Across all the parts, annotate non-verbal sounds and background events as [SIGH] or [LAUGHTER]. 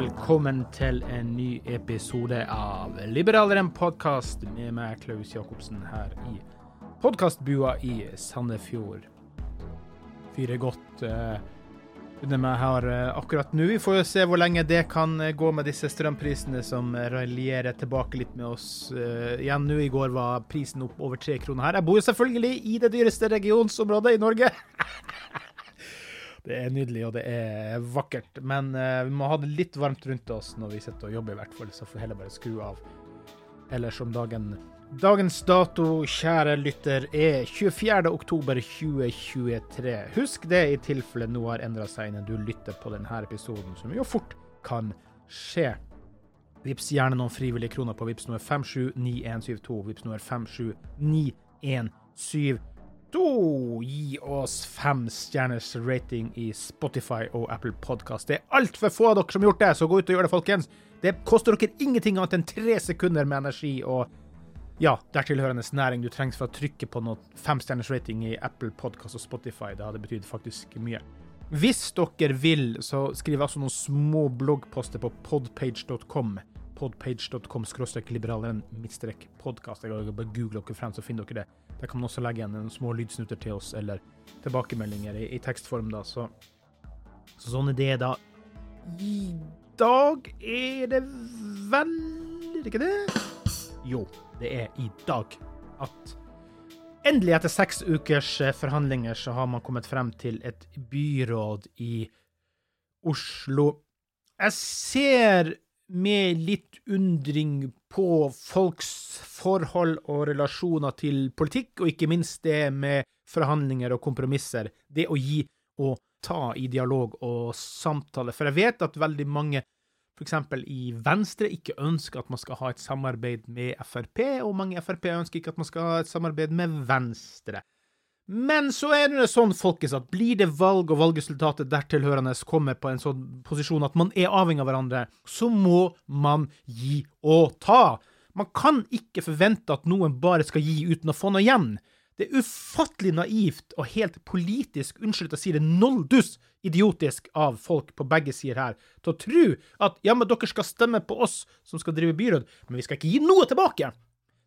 velkommen til en ny episode av Liberaleren podkast med meg, Klaus Jacobsen, her i podkastbua i Sandefjord. Fyrer godt eh, under meg her uh, akkurat nå. Vi får jo se hvor lenge det kan eh, gå med disse strømprisene som raljerer tilbake litt med oss uh, igjen nå. I går var prisen opp over tre kroner her. Jeg bor jo selvfølgelig i det dyreste regionsområdet i Norge. [LAUGHS] Det er nydelig, og det er vakkert. Men uh, vi må ha det litt varmt rundt oss når vi sitter og jobber, i hvert fall. Så får vi heller bare skru av. Ellers om dagen Dagens dato, kjære lytter, er 24. oktober 2023. Husk det i tilfelle noe har endra seg innen du lytter på denne episoden, som jo fort kan skje. Vips gjerne noen frivillige kroner på Vips nummer 579172. Vips nummer 579172 gi oss fem stjerners rating i Spotify og Apple Podkast. Det er altfor få av dere som har gjort det, så gå ut og gjør det, folkens. Det koster dere ingenting annet enn tre sekunder med energi og ja, dertilhørende næring du trenger for å trykke på noe femstjerners rating i Apple Podkast og Spotify. Det hadde betydd faktisk mye. Hvis dere vil, så skriv altså noen små bloggposter på podpage.com. Podpage.com skråstrek liberaleren midtstrek podkast. Bare google dere frem, så finner dere det. Der kan man også legge igjen noen små lydsnutter til oss, eller tilbakemeldinger i, i tekstform, da. Så, så, sånn er det, da. I dag er det vel Er det ikke det? Jo, det er i dag at endelig, etter seks ukers eh, forhandlinger, så har man kommet frem til et byråd i Oslo. Jeg ser med litt undring på folks forhold og relasjoner til politikk, og ikke minst det med forhandlinger og kompromisser. Det å gi og ta i dialog og samtale. For jeg vet at veldig mange, f.eks. i Venstre, ikke ønsker at man skal ha et samarbeid med Frp, og mange Frp ønsker ikke at man skal ha et samarbeid med Venstre. Men så er det sånn, folkens, at blir det valg og valgresultatet dertilhørende kommer på en sånn posisjon at man er avhengig av hverandre, så må man gi og ta. Man kan ikke forvente at noen bare skal gi uten å få noe igjen. Det er ufattelig naivt og helt politisk, unnskyld jeg sier det, nolldus idiotisk av folk på begge sider her, til å tro at ja, men dere skal stemme på oss som skal drive byråd, men vi skal ikke gi noe tilbake.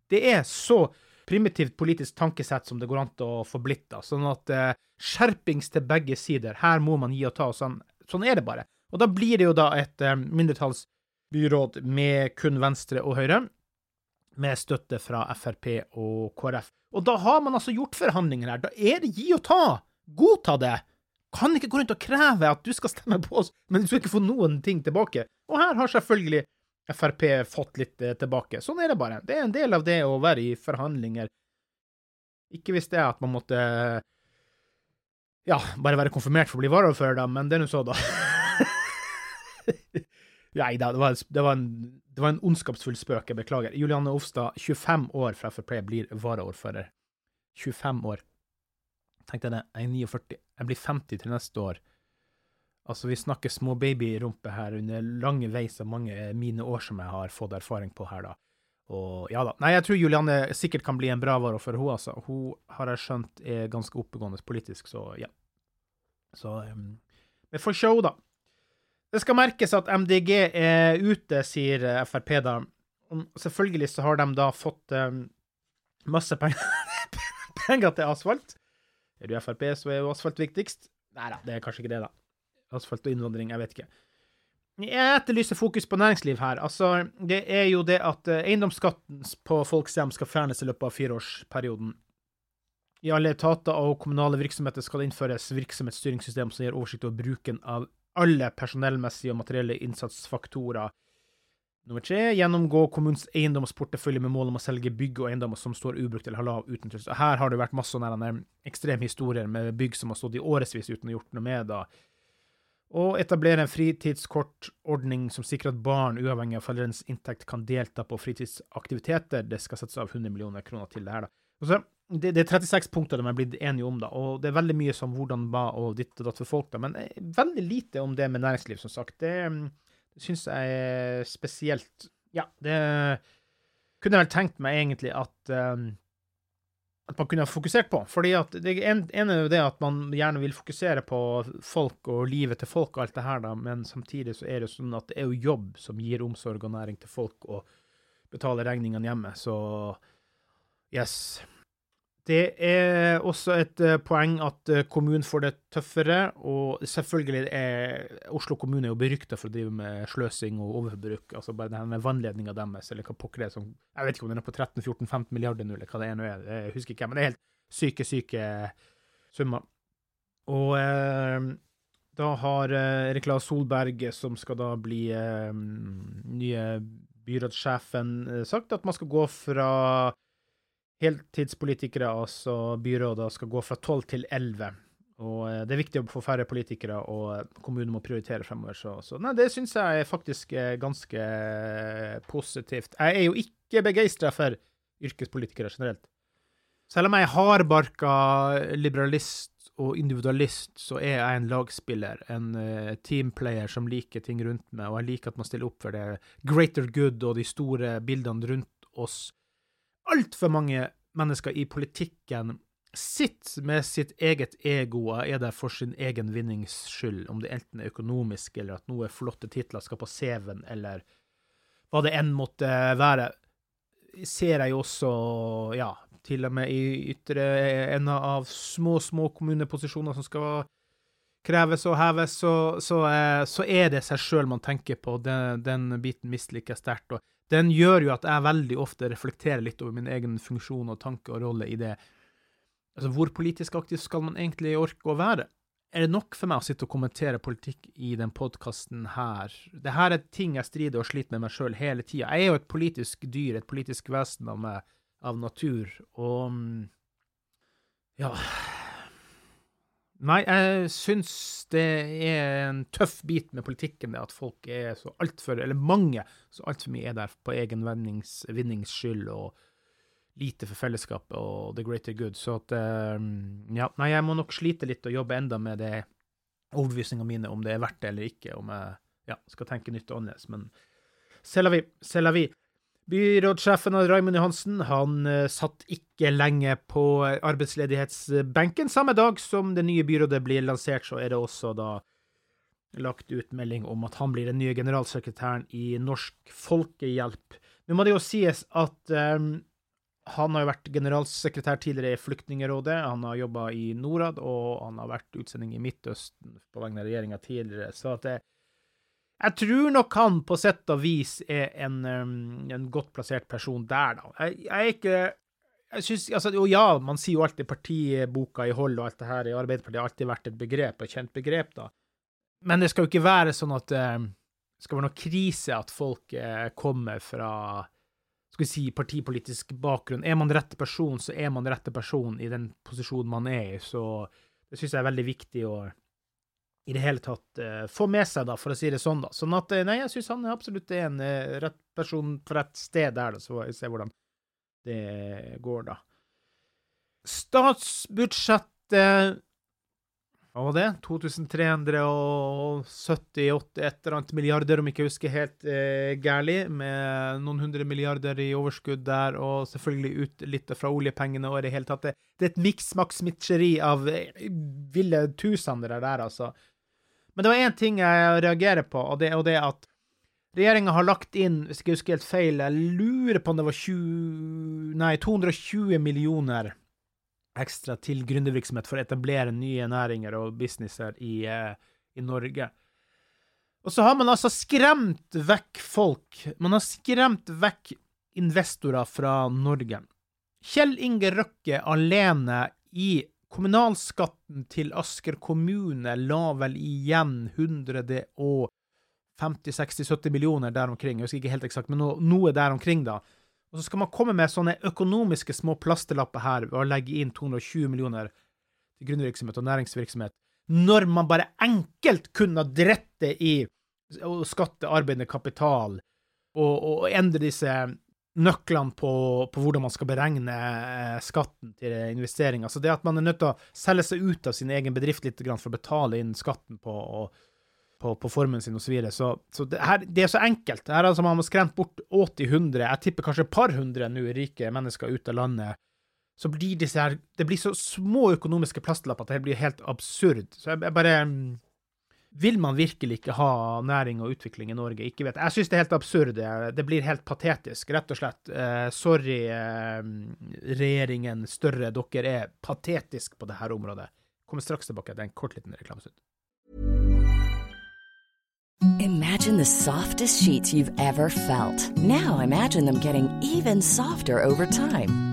Det er så primitivt politisk tankesett som det går an til å få blitt. da, Sånn at eh, skjerpings til begge sider. Her må man gi og ta. og Sånn, sånn er det bare. Og da blir det jo da et eh, mindretallsbyråd med kun Venstre og Høyre, med støtte fra Frp og KrF. Og da har man altså gjort forhandlinger her. Da er det gi og ta. Godta det. Kan ikke gå rundt og kreve at du skal stemme på oss, men du skal ikke få noen ting tilbake. Og her har selvfølgelig Frp fått litt eh, tilbake. Sånn er det bare. Det er en del av det å være i forhandlinger Ikke hvis det er at man måtte ja, bare være konfirmert for å bli varaordfører, da, men det er nå så, da. [LAUGHS] Nei da, det var, det, var en, det var en ondskapsfull spøk, jeg beklager. Julianne Ofstad, 25 år fra Frp, blir varaordfører. 25 år. Tenk deg det, jeg er 49. Jeg blir 50 til neste år. Altså, vi snakker små babyrumpe her under lange veis av mange mine år som jeg har fått erfaring på her, da. Og ja da. Nei, jeg tror Julianne sikkert kan bli en bra varaordfører, hun altså. Hun har jeg skjønt er ganske oppegående politisk, så ja. Så um, får show, da. Det skal merkes at MDG er ute, sier Frp da. Selvfølgelig så har de da fått um, masse penger, [LAUGHS] penger til asfalt. Er du Frp, så er jo asfalt viktigst. Nei da, det er kanskje ikke det, da. Asfalt og innvandring, jeg vet ikke. Jeg etterlyser fokus på næringsliv her. Altså, det er jo det at eh, eiendomsskatten på folks hjem skal fjernes i løpet av fireårsperioden. I alle etater og kommunale virksomheter skal det innføres virksomhetsstyringssystem som gir oversikt over bruken av alle personellmessige og materielle innsatsfaktorer. Nummer tre, gjennomgå kommunens eiendomsportefølje med mål om å selge bygg og eiendommer som står ubrukt eller har lav utnyttelse. Her har det vært masse ekstreme historier med bygg som har stått i årevis uten å gjort noe med det. Og etablere en fritidskortordning som sikrer at barn, uavhengig av foreldrenes inntekt, kan delta på fritidsaktiviteter. Det skal settes av 100 millioner kroner til det her. Så, det, det, er 36 punkter de er blitt enige om, da, og det er veldig mye som hvordan ba og ditt og datt for folk, da, men eh, veldig lite om det med næringsliv, som sagt. Det, mm, det syns jeg er spesielt Ja, det kunne jeg vel tenkt meg egentlig at um, at man kunne ha fokusert på. Fordi at det ene er jo det at man gjerne vil fokusere på folk og livet til folk og alt det her, da, men samtidig så er det sånn at det er jo jobb som gir omsorg og næring til folk, og betaler regningene hjemme, så yes. Det er også et uh, poeng at uh, kommunen får det tøffere, og selvfølgelig er Oslo kommune jo berykta for å drive med sløsing og overforbruk. Altså bare denne vannledninga deres, eller hva pokker det er som Jeg vet ikke om den er på 13-14-15 milliarder nå, eller hva det er nå. Jeg husker ikke, men det er helt syke, syke summer. Og eh, da har Erik Lars Solberg, som skal da bli nye byrådssjefen, sagt at man skal gå fra heltidspolitikere, altså byråder, skal gå fra tolv til elleve. Og eh, det er viktig å få færre politikere, og eh, kommunen må prioritere fremover. Så, så nei, det syns jeg faktisk er ganske eh, positivt. Jeg er jo ikke begeistra for yrkespolitikere generelt. Selv om jeg er hardbarka liberalist og individualist, så er jeg en lagspiller, en teamplayer som liker ting rundt meg, og jeg liker at man stiller opp for det greater good og de store bildene rundt oss altfor mange mennesker i politikken sitter med sitt eget ego og er der for sin egen vinnings skyld, om det enten er økonomisk, eller at noe flotte titler skal på CV-en, eller hva det enn måtte være, ser jeg jo også, ja, til og med i ytre enda av små, små kommuneposisjoner som skal kreves og heves, så, så, eh, så er det seg sjøl man tenker på. Den, den biten misliker jeg sterkt. Den gjør jo at jeg veldig ofte reflekterer litt over min egen funksjon og tanke og rolle i det. Altså, hvor politisk aktiv skal man egentlig orke å være? Er det nok for meg å sitte og kommentere politikk i den podkasten her? Dette er ting jeg strider og sliter med meg sjøl hele tida. Jeg er jo et politisk dyr, et politisk vesen av meg, av natur, og mm, ja Nei, jeg syns det er en tøff bit med politikken, det at folk er så altfor, eller mange, så altfor mye er der på egen vinnings, vinnings skyld, og lite for fellesskapet og the greater good. Så at um, Ja, nei, jeg må nok slite litt og jobbe enda med det overbevisningene mine, om det er verdt det eller ikke, om jeg ja, skal tenke nytt og annerledes, men c'est la vie. Byrådssjefen Raymond Johansen han uh, satt ikke lenge på arbeidsledighetsbenken. Samme dag som det nye byrådet blir lansert, så er det også da lagt ut melding om at han blir den nye generalsekretæren i Norsk Folkehjelp. Nå må det jo sies at um, han har jo vært generalsekretær tidligere i Flyktningerådet, han har jobba i Norad, og han har vært utsending i Midtøsten på vegne av regjeringa tidligere. Så at det, jeg tror nok han på sett og vis er en, um, en godt plassert person der, da. Jeg, jeg er ikke jeg synes, altså, Og ja, man sier jo alltid partiboka i hold og alt det her i Arbeiderpartiet har alltid vært et begrep, et kjent begrep, da. Men det skal jo ikke være sånn at um, det skal være noe krise at folk uh, kommer fra skal vi si, partipolitisk bakgrunn. Er man rette person, så er man rette person i den posisjonen man er i. Så det syns jeg er veldig viktig å i det hele tatt uh, få med seg, da, for å si det sånn. da. Sånn at, nei, jeg syns han er absolutt er en uh, rett person på rett sted der, da, så får vi se hvordan det går, da. Statsbudsjettet hva var det? 2370-80 et eller annet milliarder, om ikke jeg husker helt eh, gærlig, med noen hundre milliarder i overskudd der, og selvfølgelig ut litt fra oljepengene og i det hele tatt. Det, det er et miksmaks-mitsjeri av eh, ville tusener der, altså. Men det var én ting jeg reagerer på, og det, og det er at regjeringa har lagt inn, hvis jeg ikke husker helt feil, jeg lurer på om det var 20, nei, 220 millioner ekstra til gründervirksomhet for å etablere nye næringer og businesser i, eh, i, Norge. Og så har man altså skremt vekk folk. Man har skremt vekk investorer fra Norge. Kjell Inge Røkke alene i kommunalskatten til Asker kommune la vel igjen 150-60-70 millioner der omkring. Jeg husker ikke helt eksakt, men noe, der omkring, da. Og så skal man komme med sånne økonomiske små plastelapper her ved å legge inn 220 millioner til grunnvirksomhet og næringsvirksomhet, når man bare enkelt kunne ha drette i å skatte arbeidende kapital og, og endre disse nøklene på, på, hvordan man skal beregne eh, skatten til investeringer. Altså det at man er nødt til å selge seg ut av sin egen bedrift litt for å betale inn skatten på på, på formuen sin osv. Så, videre. så Så det, her, det er så enkelt. Her altså Man har skremt bort 80-100, jeg tipper kanskje et par hundre nå rike mennesker ut av landet. Så blir disse her Det blir så små økonomiske plastlapper at det blir helt absurd. Så jeg, jeg bare vil man virkelig ikke ha næring og utvikling i Norge? Ikke vet. Jeg syns det er helt absurd. Det blir helt patetisk, rett og slett. Eh, sorry, eh, regjeringen Større, dere er patetisk på dette området. Kommer straks tilbake til en kort liten reklamesnutt. Imagine the softest sheets you've ever felt. Now imagine them getting even softer over time.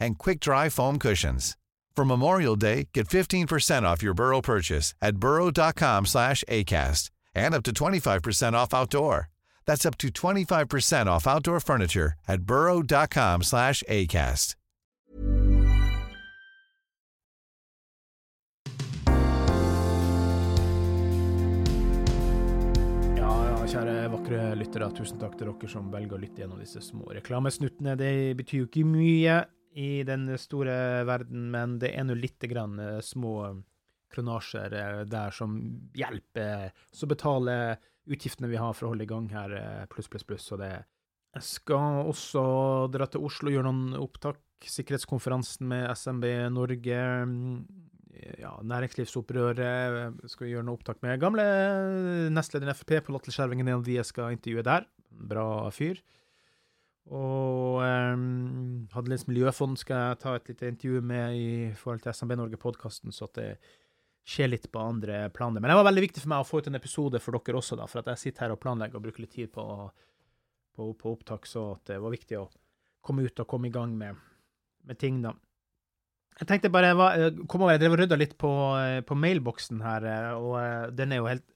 and quick-dry foam cushions. For Memorial Day, get 15% off your Burrow purchase at burrow.com slash ACAST and up to 25% off outdoor. That's up to 25% off outdoor furniture at burrow.com slash ACAST. Ja, ja, kjære vakre lyttere, tusen takk til dere som velger å lytte gjennom disse små reklamesnuttene. Det betyr jo ikke mye i den store verden, men det er nå lite grann eh, små kronasjer eh, der som hjelper Så betaler utgiftene vi har for å holde i gang her, eh, pluss, pluss, pluss. Så det Jeg skal også dra til Oslo og gjøre noen opptak. Sikkerhetskonferansen med SMB Norge. mm, Ja, Næringslivsopprøret skal vi gjøre noe opptak med. Gamle nestleder i Frp på Atle Skjervingen er en av de jeg skal intervjue der. Bra fyr. Og um, litt miljøfond skal jeg ta et lite intervju med i forhold til SMB Norge-podkasten, så at det skjer litt på andre planer. Men det var veldig viktig for meg å få ut en episode for dere også, da, for at jeg sitter her og planlegger og bruker litt tid på, på, på opptak, så det var viktig å komme ut og komme i gang med, med ting, da. Jeg tenkte bare jeg kom over, jeg drev og rydda litt på, eh, på mailboksen her, eh, og eh, den er jo helt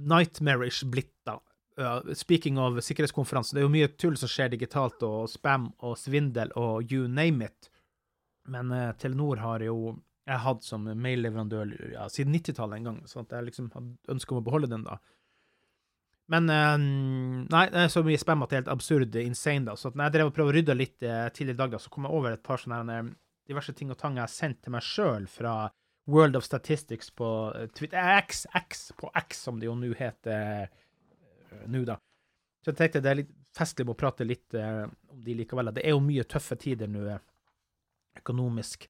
nightmarish blitt, da. Uh, speaking of sikkerhetskonferanse, det er jo mye tull som skjer digitalt, og spam og svindel og you name it. Men uh, Telenor har jo jeg hatt som mailleverandør ja, siden 90-tallet en gang, så jeg liksom hadde ønske om å beholde den da. Men uh, nei, det er så mye spam at det er helt absurd insane, da. Så når jeg drev og prøvde å rydde litt tidligere i dag, da, så kom jeg over et par sånne diverse ting og tang jeg har sendt til meg sjøl fra World of Statistics på Twitter X, X på X, som det jo nå heter nå, da. Så jeg tenkte det er litt festlig å prate litt eh, om de likevel. Det er jo mye tøffe tider nå eh, økonomisk.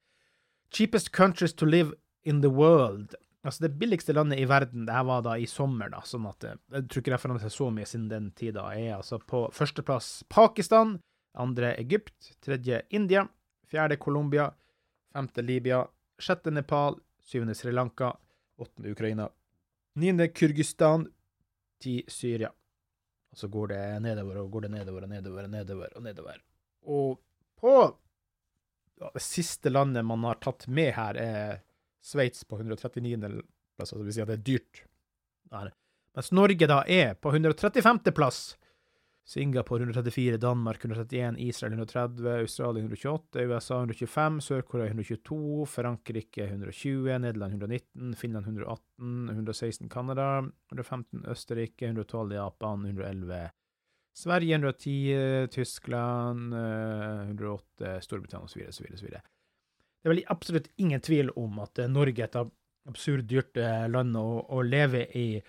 Cheapest countries to live in the world. Altså Det billigste landet i verden, det her var da i sommer, da, sånn at eh, jeg tror ikke det forandret seg så mye siden den tida, er altså på førsteplass Pakistan, andre Egypt, tredje India, fjerde Colombia, femte Libya, sjette Nepal, syvende Sri Lanka, åttende Ukraina, niende Kyrgyzstan, ti Syria. Og så går det nedover og går det nedover og nedover og nedover og nedover. Og på ja, det siste landet man har tatt med her, er Sveits på 139. plass, altså det vil si at det er dyrt. Mens Norge da er på 135. plass. Singapore 134, Danmark 131, Israel 130, Australia 128, USA 125, Sør-Korea 122, Frankrike 120, Nederland 119, Finland 118, 116 Canada, 115 Østerrike, 112 Japan, 111 Sverige 110, Tyskland 108, Storbritannia osv. osv. osv. Det er vel absolutt ingen tvil om at Norge er et absurd dyrt land å, å leve i.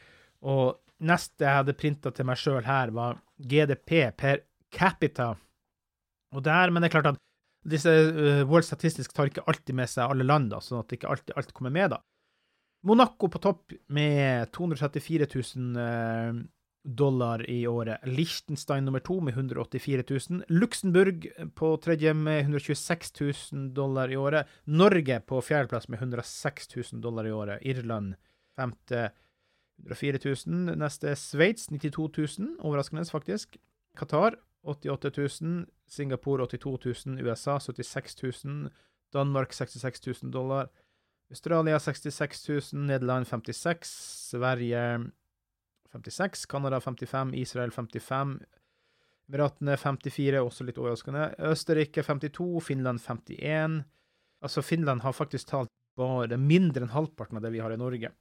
Og neste jeg hadde printa til meg sjøl her, var GDP per capita. Og der, Men det er klart at disse uh, World Statistisk tar ikke alltid med seg alle land, da, sånn at ikke alltid alt kommer med. da. Monaco på topp med 234 000 uh, dollar i året. Liechtenstein nummer to med 184 000. Luxembourg på tredje med 126 000 dollar i året. Norge på fjerdeplass med 106 000 dollar i året. Irland femte 104 000. Neste er Sveits, 92 000. Overraskende, faktisk. Qatar, 88 000. Singapore, 82 000. USA, 76 000. Danmark, 66 000 dollar. Australia, 66 000. Nederland, 56. Sverige, 56. Canada, 55. Israel, 55. Emiratene, 54. Også litt overraskende. Østerrike, 52. Finland, 51. Altså, Finland har faktisk talt bare mindre enn halvparten av det vi har i Norge.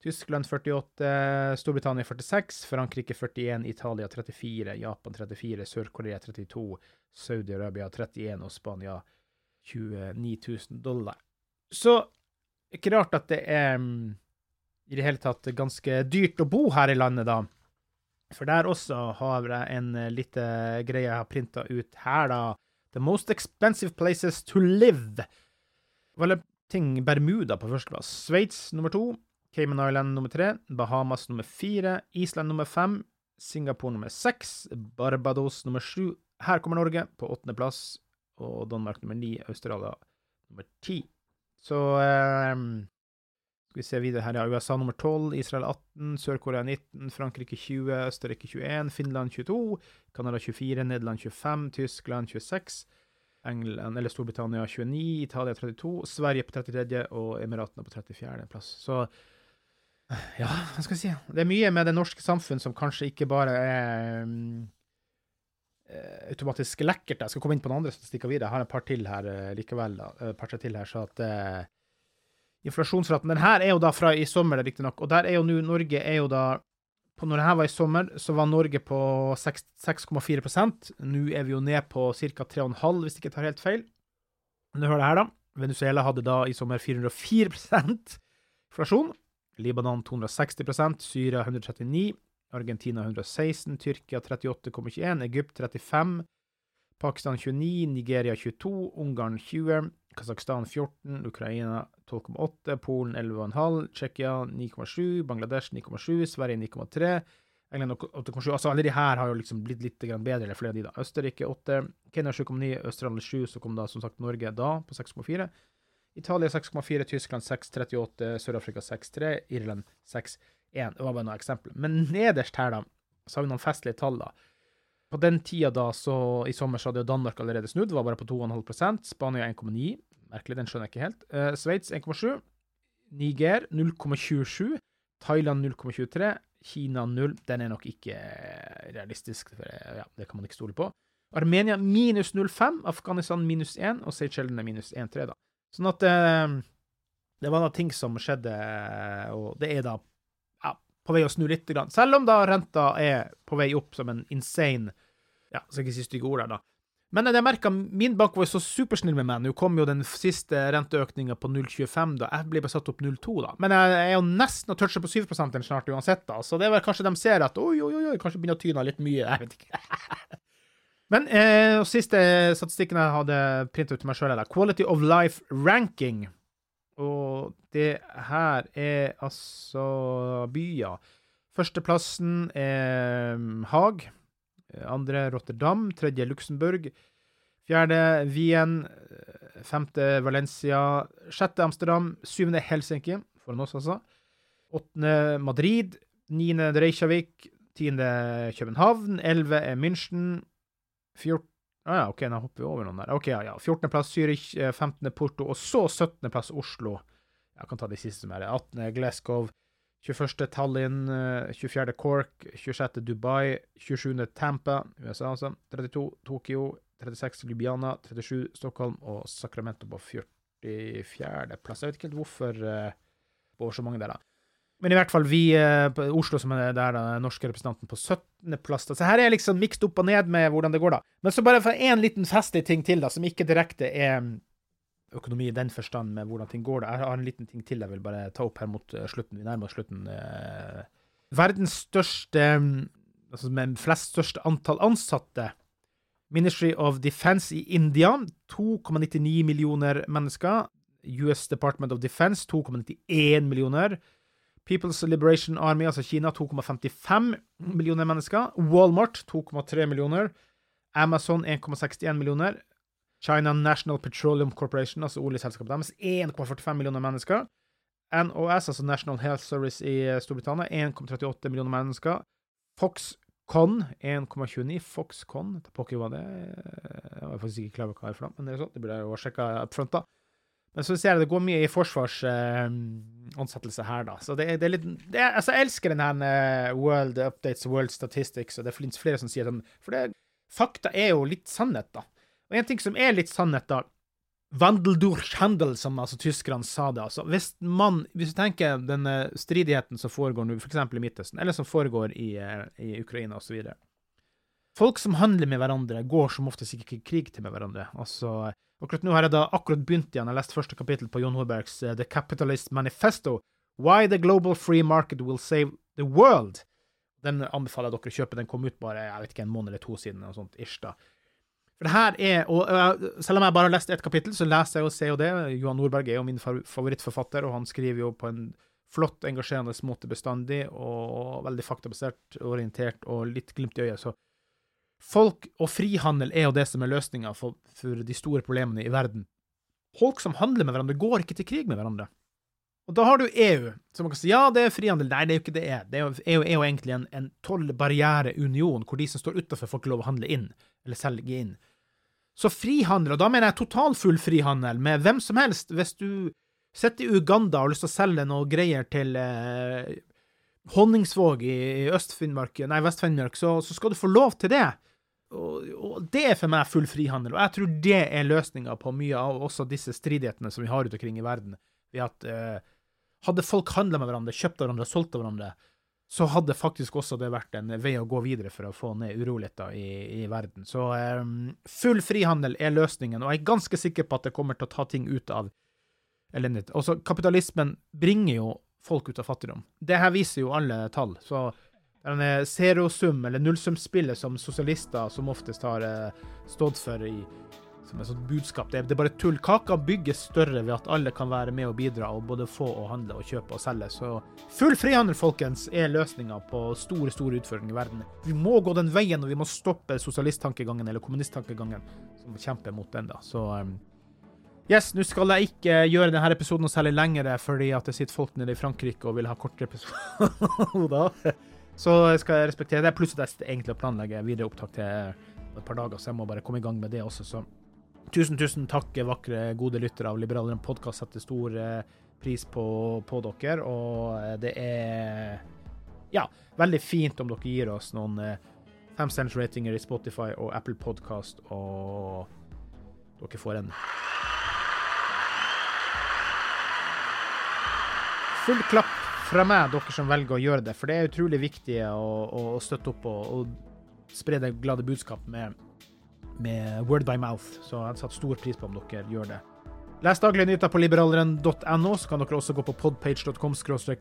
Tyskland 48, Storbritannia 46, Frankrike 41, Italia 34, Japan 34, Sør-Korea 32, Saudi-Arabia 31 og Spania 29 000 dollar. Så ikke rart at det er i det hele tatt ganske dyrt å bo her i landet, da. For der også har jeg en lite greie jeg har printa ut her, da. The most expensive places to live. Vel, ting Bermuda på førsteplass. Sveits nummer to. Cayman Island nummer tre, Bahamas nummer fire, Island nummer fem, Singapore nummer seks, Barbados nummer sju. Her kommer Norge på åttendeplass, og Danmark nummer ni, Australia nummer ti. Så um, skal vi se videre her, ja. USA nummer tolv, Israel 18, Sør-Korea 19, Frankrike 20, Østerrike 21, Finland 22, Canada 24, Nederland 25, Tyskland 26. England, eller Storbritannia 29, Italia 32, Sverige på 33. og Emiratene på 34. plass. Så ja, hva skal jeg si? Det er mye med det norske samfunn som kanskje ikke bare er um, automatisk lekkert. Jeg skal komme inn på noen andre statistikker videre. Jeg har et par til her uh, likevel. da, et par til her, så at uh, Inflasjonsraten Den her er jo da fra i sommer, riktignok, og der er jo nå Norge er jo da på Når det her var i sommer, så var Norge på 6,4% Nå er vi jo ned på ca. 3,5, hvis jeg ikke tar helt feil. Men du hører det her, da. Venezuela hadde da i sommer 404% inflasjon. Libanon 260% Syria 139 Argentina 116 Tyrkia 38,21 Egypt 35 Pakistan 29 Nigeria 22 Ungarn 20 Kasakhstan 14 Ukraina 12,8 Polen 11,5 Tsjekkia 9,7 Bangladesh 9,7 Sverige 9,3 England 8,7 Altså alle de her har jo liksom blitt litt bedre, eller flere av de, da. Østerrike 8 Kenya 7,9 Australia 7 Så kom da som sagt Norge da på 6,4 Italia 6,4, Tyskland 6,38, Sør-Afrika 6,3, Irland 6,1. Det var bare noen eksempler. Men nederst her, da, så har vi noen festlige tall, da. På den tida da, så i sommer så hadde jo Danmark allerede snudd, var bare på 2,5% Spania 1,9. Merkelig, den skjønner jeg ikke helt. Uh, Sveits 1,7. Niger 0,27. Thailand 0,23. Kina 0. Den er nok ikke realistisk, for ja, det kan man ikke stole på. Armenia minus 0,5. Afghanistan minus 1. Og Seychellene minus 1,3, da. Sånn at eh, det var da ting som skjedde, og det er da ja, på vei å snu litt. Grann. Selv om da renta er på vei opp som en insane Ja, skal ikke si stygge ord der, da. Men jeg merka min bank var så supersnill med meg. Nå kom jo den siste renteøkninga på 0,25, da. Jeg ble bare satt opp 0,2, da. Men jeg er jo nesten og toucher på 7% snart uansett, da. Så det er vel kanskje de ser at oi, oi, oi, kanskje begynner å tyne litt mye. Jeg vet ikke. [LAUGHS] Men eh, siste statistikken jeg hadde printet ut til meg sjøl, er Quality of Life Ranking. Og det her er altså byer. Førsteplassen er mm, Haag. Andre Rotterdam. Tredje Luxembourg. Fjerde Wien. Femte Valencia. Sjette Amsterdam. Syvende Helsinki, foran oss altså. Åttende Madrid. Niende Reykjavik. Tiende København. Elleve er München. 14 ah, ja, OK, nå hopper vi over noen der. OK, ja, ja. 14.-plass Zürich, 15. Eh, Porto, og så 17.-plass Oslo. Jeg kan ta de siste som er 18. Glasgow, 21. Tallinn, 24. Eh, Cork, 26. Dubai, 27. Tampa, USA altså, 32. Tokyo, 36. Lubiana, 37. Stockholm og Sacramento på 44. plass. Jeg vet ikke helt hvorfor det var så mange der. Men i hvert fall vi eh, på Oslo, som er der den norske representanten, på 17.-plass. Så her er liksom mikst opp og ned med hvordan det går, da. Men så bare for én liten festlig ting til, da, som ikke direkte er mm, økonomi i den forstand med hvordan ting går. da. Jeg har en liten ting til jeg vil bare ta opp her mot eh, slutten. Vi nærmer oss slutten. Eh. Verdens største mm, Altså med flest største antall ansatte. Ministry of Defense i India. 2,99 millioner mennesker. US Department of Defense 2,91 millioner. People's Liberation Army, altså Kina, 2,55 millioner mennesker. Walmart 2,3 millioner. Amazon 1,61 millioner. China National Petroleum Corporation, altså oljeselskapet deres, 1,45 millioner mennesker. NOS, altså National Health Service i eh, Storbritannia, 1,38 millioner mennesker. Foxconn 1,29. Foxconn, pokker hva det Jeg var faktisk ikke klar over hva det er for noe, men det er sånn, det burde jeg jo sjekke up front, da. Men så ser jeg det går mye i forsvarsansettelse uh, her, da. Så det, det er litt det er, Altså, jeg elsker den her uh, World Updates, World Statistics, og det finnes flere som sier sånn For det, fakta er jo litt sannhet, da. Og en ting som er litt sannhet, da Wandeldurchhandel, som altså tyskerne sa det. altså. Hvis man, hvis du tenker den stridigheten som foregår nå, f.eks. I Midtøsten, eller som foregår i, i Ukraina osv. Folk som handler med hverandre, går som oftest ikke krig til med hverandre. Altså Akkurat nå har jeg da akkurat begynt igjen. Jeg leste første kapittel på John Horbergs uh, The Capitalist Manifesto. Why the Global Free Market Will Save the World. Den anbefaler jeg dere å kjøpe. Den kom ut bare jeg vet ikke, en måned eller to siden. og sånt, ish da. For det her er, og uh, Selv om jeg bare har lest ett kapittel, så leser jeg og ser jo det. Johan Nordberg er jo min favorittforfatter, og han skriver jo på en flott, engasjerende måte bestandig, og veldig faktabasert, orientert og litt glimt i øyet. så Folk og frihandel er jo det som er løsninga for, for, de store problemene i verden. Folk som handler med hverandre, går ikke til krig med hverandre. Og da har du EU, som man kan si ja, det er frihandel. Nei, det er jo ikke det. Det er jo, EU er jo egentlig en, en tollbarriereunion, hvor de som står utafor, får ikke lov å handle inn, eller selge inn. Så frihandel, og da mener jeg totalfull frihandel med hvem som helst. Hvis du sitter i Uganda og har lyst til å selge noe greier til eh, Honningsvåg i, i Øst-Finnmark, nei, Vest-Finnmark, så, så skal du få lov til det. Og, og, det er for meg full frihandel, og jeg tror det er løsninga på mye av også disse stridighetene som vi har rundt omkring i verden. Ved at eh, hadde folk handla med hverandre, kjøpt av hverandre, solgt av hverandre, så hadde faktisk også det vært en vei å gå videre for å få ned uroligheter i, i verden. Så eh, full frihandel er løsningen, og jeg er ganske sikker på at det kommer til å ta ting ut av elendighet. Altså, kapitalismen bringer jo folk ut av fattigdom. Det her viser jo alle tall. Så denne zerosum, eller nullsumspillet som sosialister som oftest har uh, stått for i som et sånt budskap. Det er, bare tull. Kaka bygges større ved at alle kan være med og bidra, og både få og handle og kjøpe og selge. Så full frihandel, folkens, er løsninga på store, store utfordringer i verden. Vi må gå den veien, og vi må stoppe sosialisttankegangen eller kommunisttankegangen som kjemper mot den, da. Så um, Yes, nå skal jeg ikke gjøre denne episoden særlig lengre, fordi at det sitter folk nede i Frankrike og vil ha kortere episoder. [LAUGHS] Så skal jeg respektere det. Pluss at jeg egentlig planlegger videre opptak til et par dager, så jeg må bare komme i gang med det også. Så Tusen, tusen takk, vakre, gode lyttere av Liberaleren podkast. Setter stor eh, pris på, på, dere. Og eh, det er ja, veldig fint om dere gir oss noen eh, femstjerners ratinger i Spotify og Apple Podkast, og dere får en Full klapp fra meg, dere som velger å gjøre det, for det er utrolig viktig å, å støtte opp og, og spre det glade budskap med med word by mouth, så jeg hadde satt stor pris på om dere gjør det. Les daglige nyheter på liberaleren.no, så kan dere også gå på podpage.com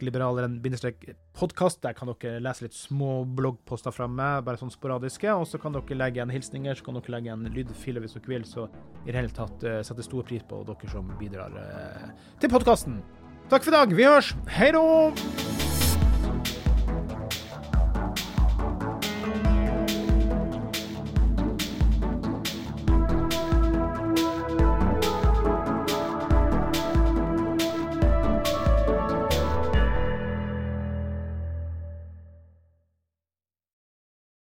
liberaleren-podkast. Der kan dere lese litt små bloggposter fra meg, bare sånn sporadiske. Og så kan dere legge en hilsninger, så kan dere legge en lydfiler hvis dere vil. Så i det hele tatt uh, setter stor pris på dere som bidrar uh, til podkasten. Takk for i dag. Vi hørs. Hei då!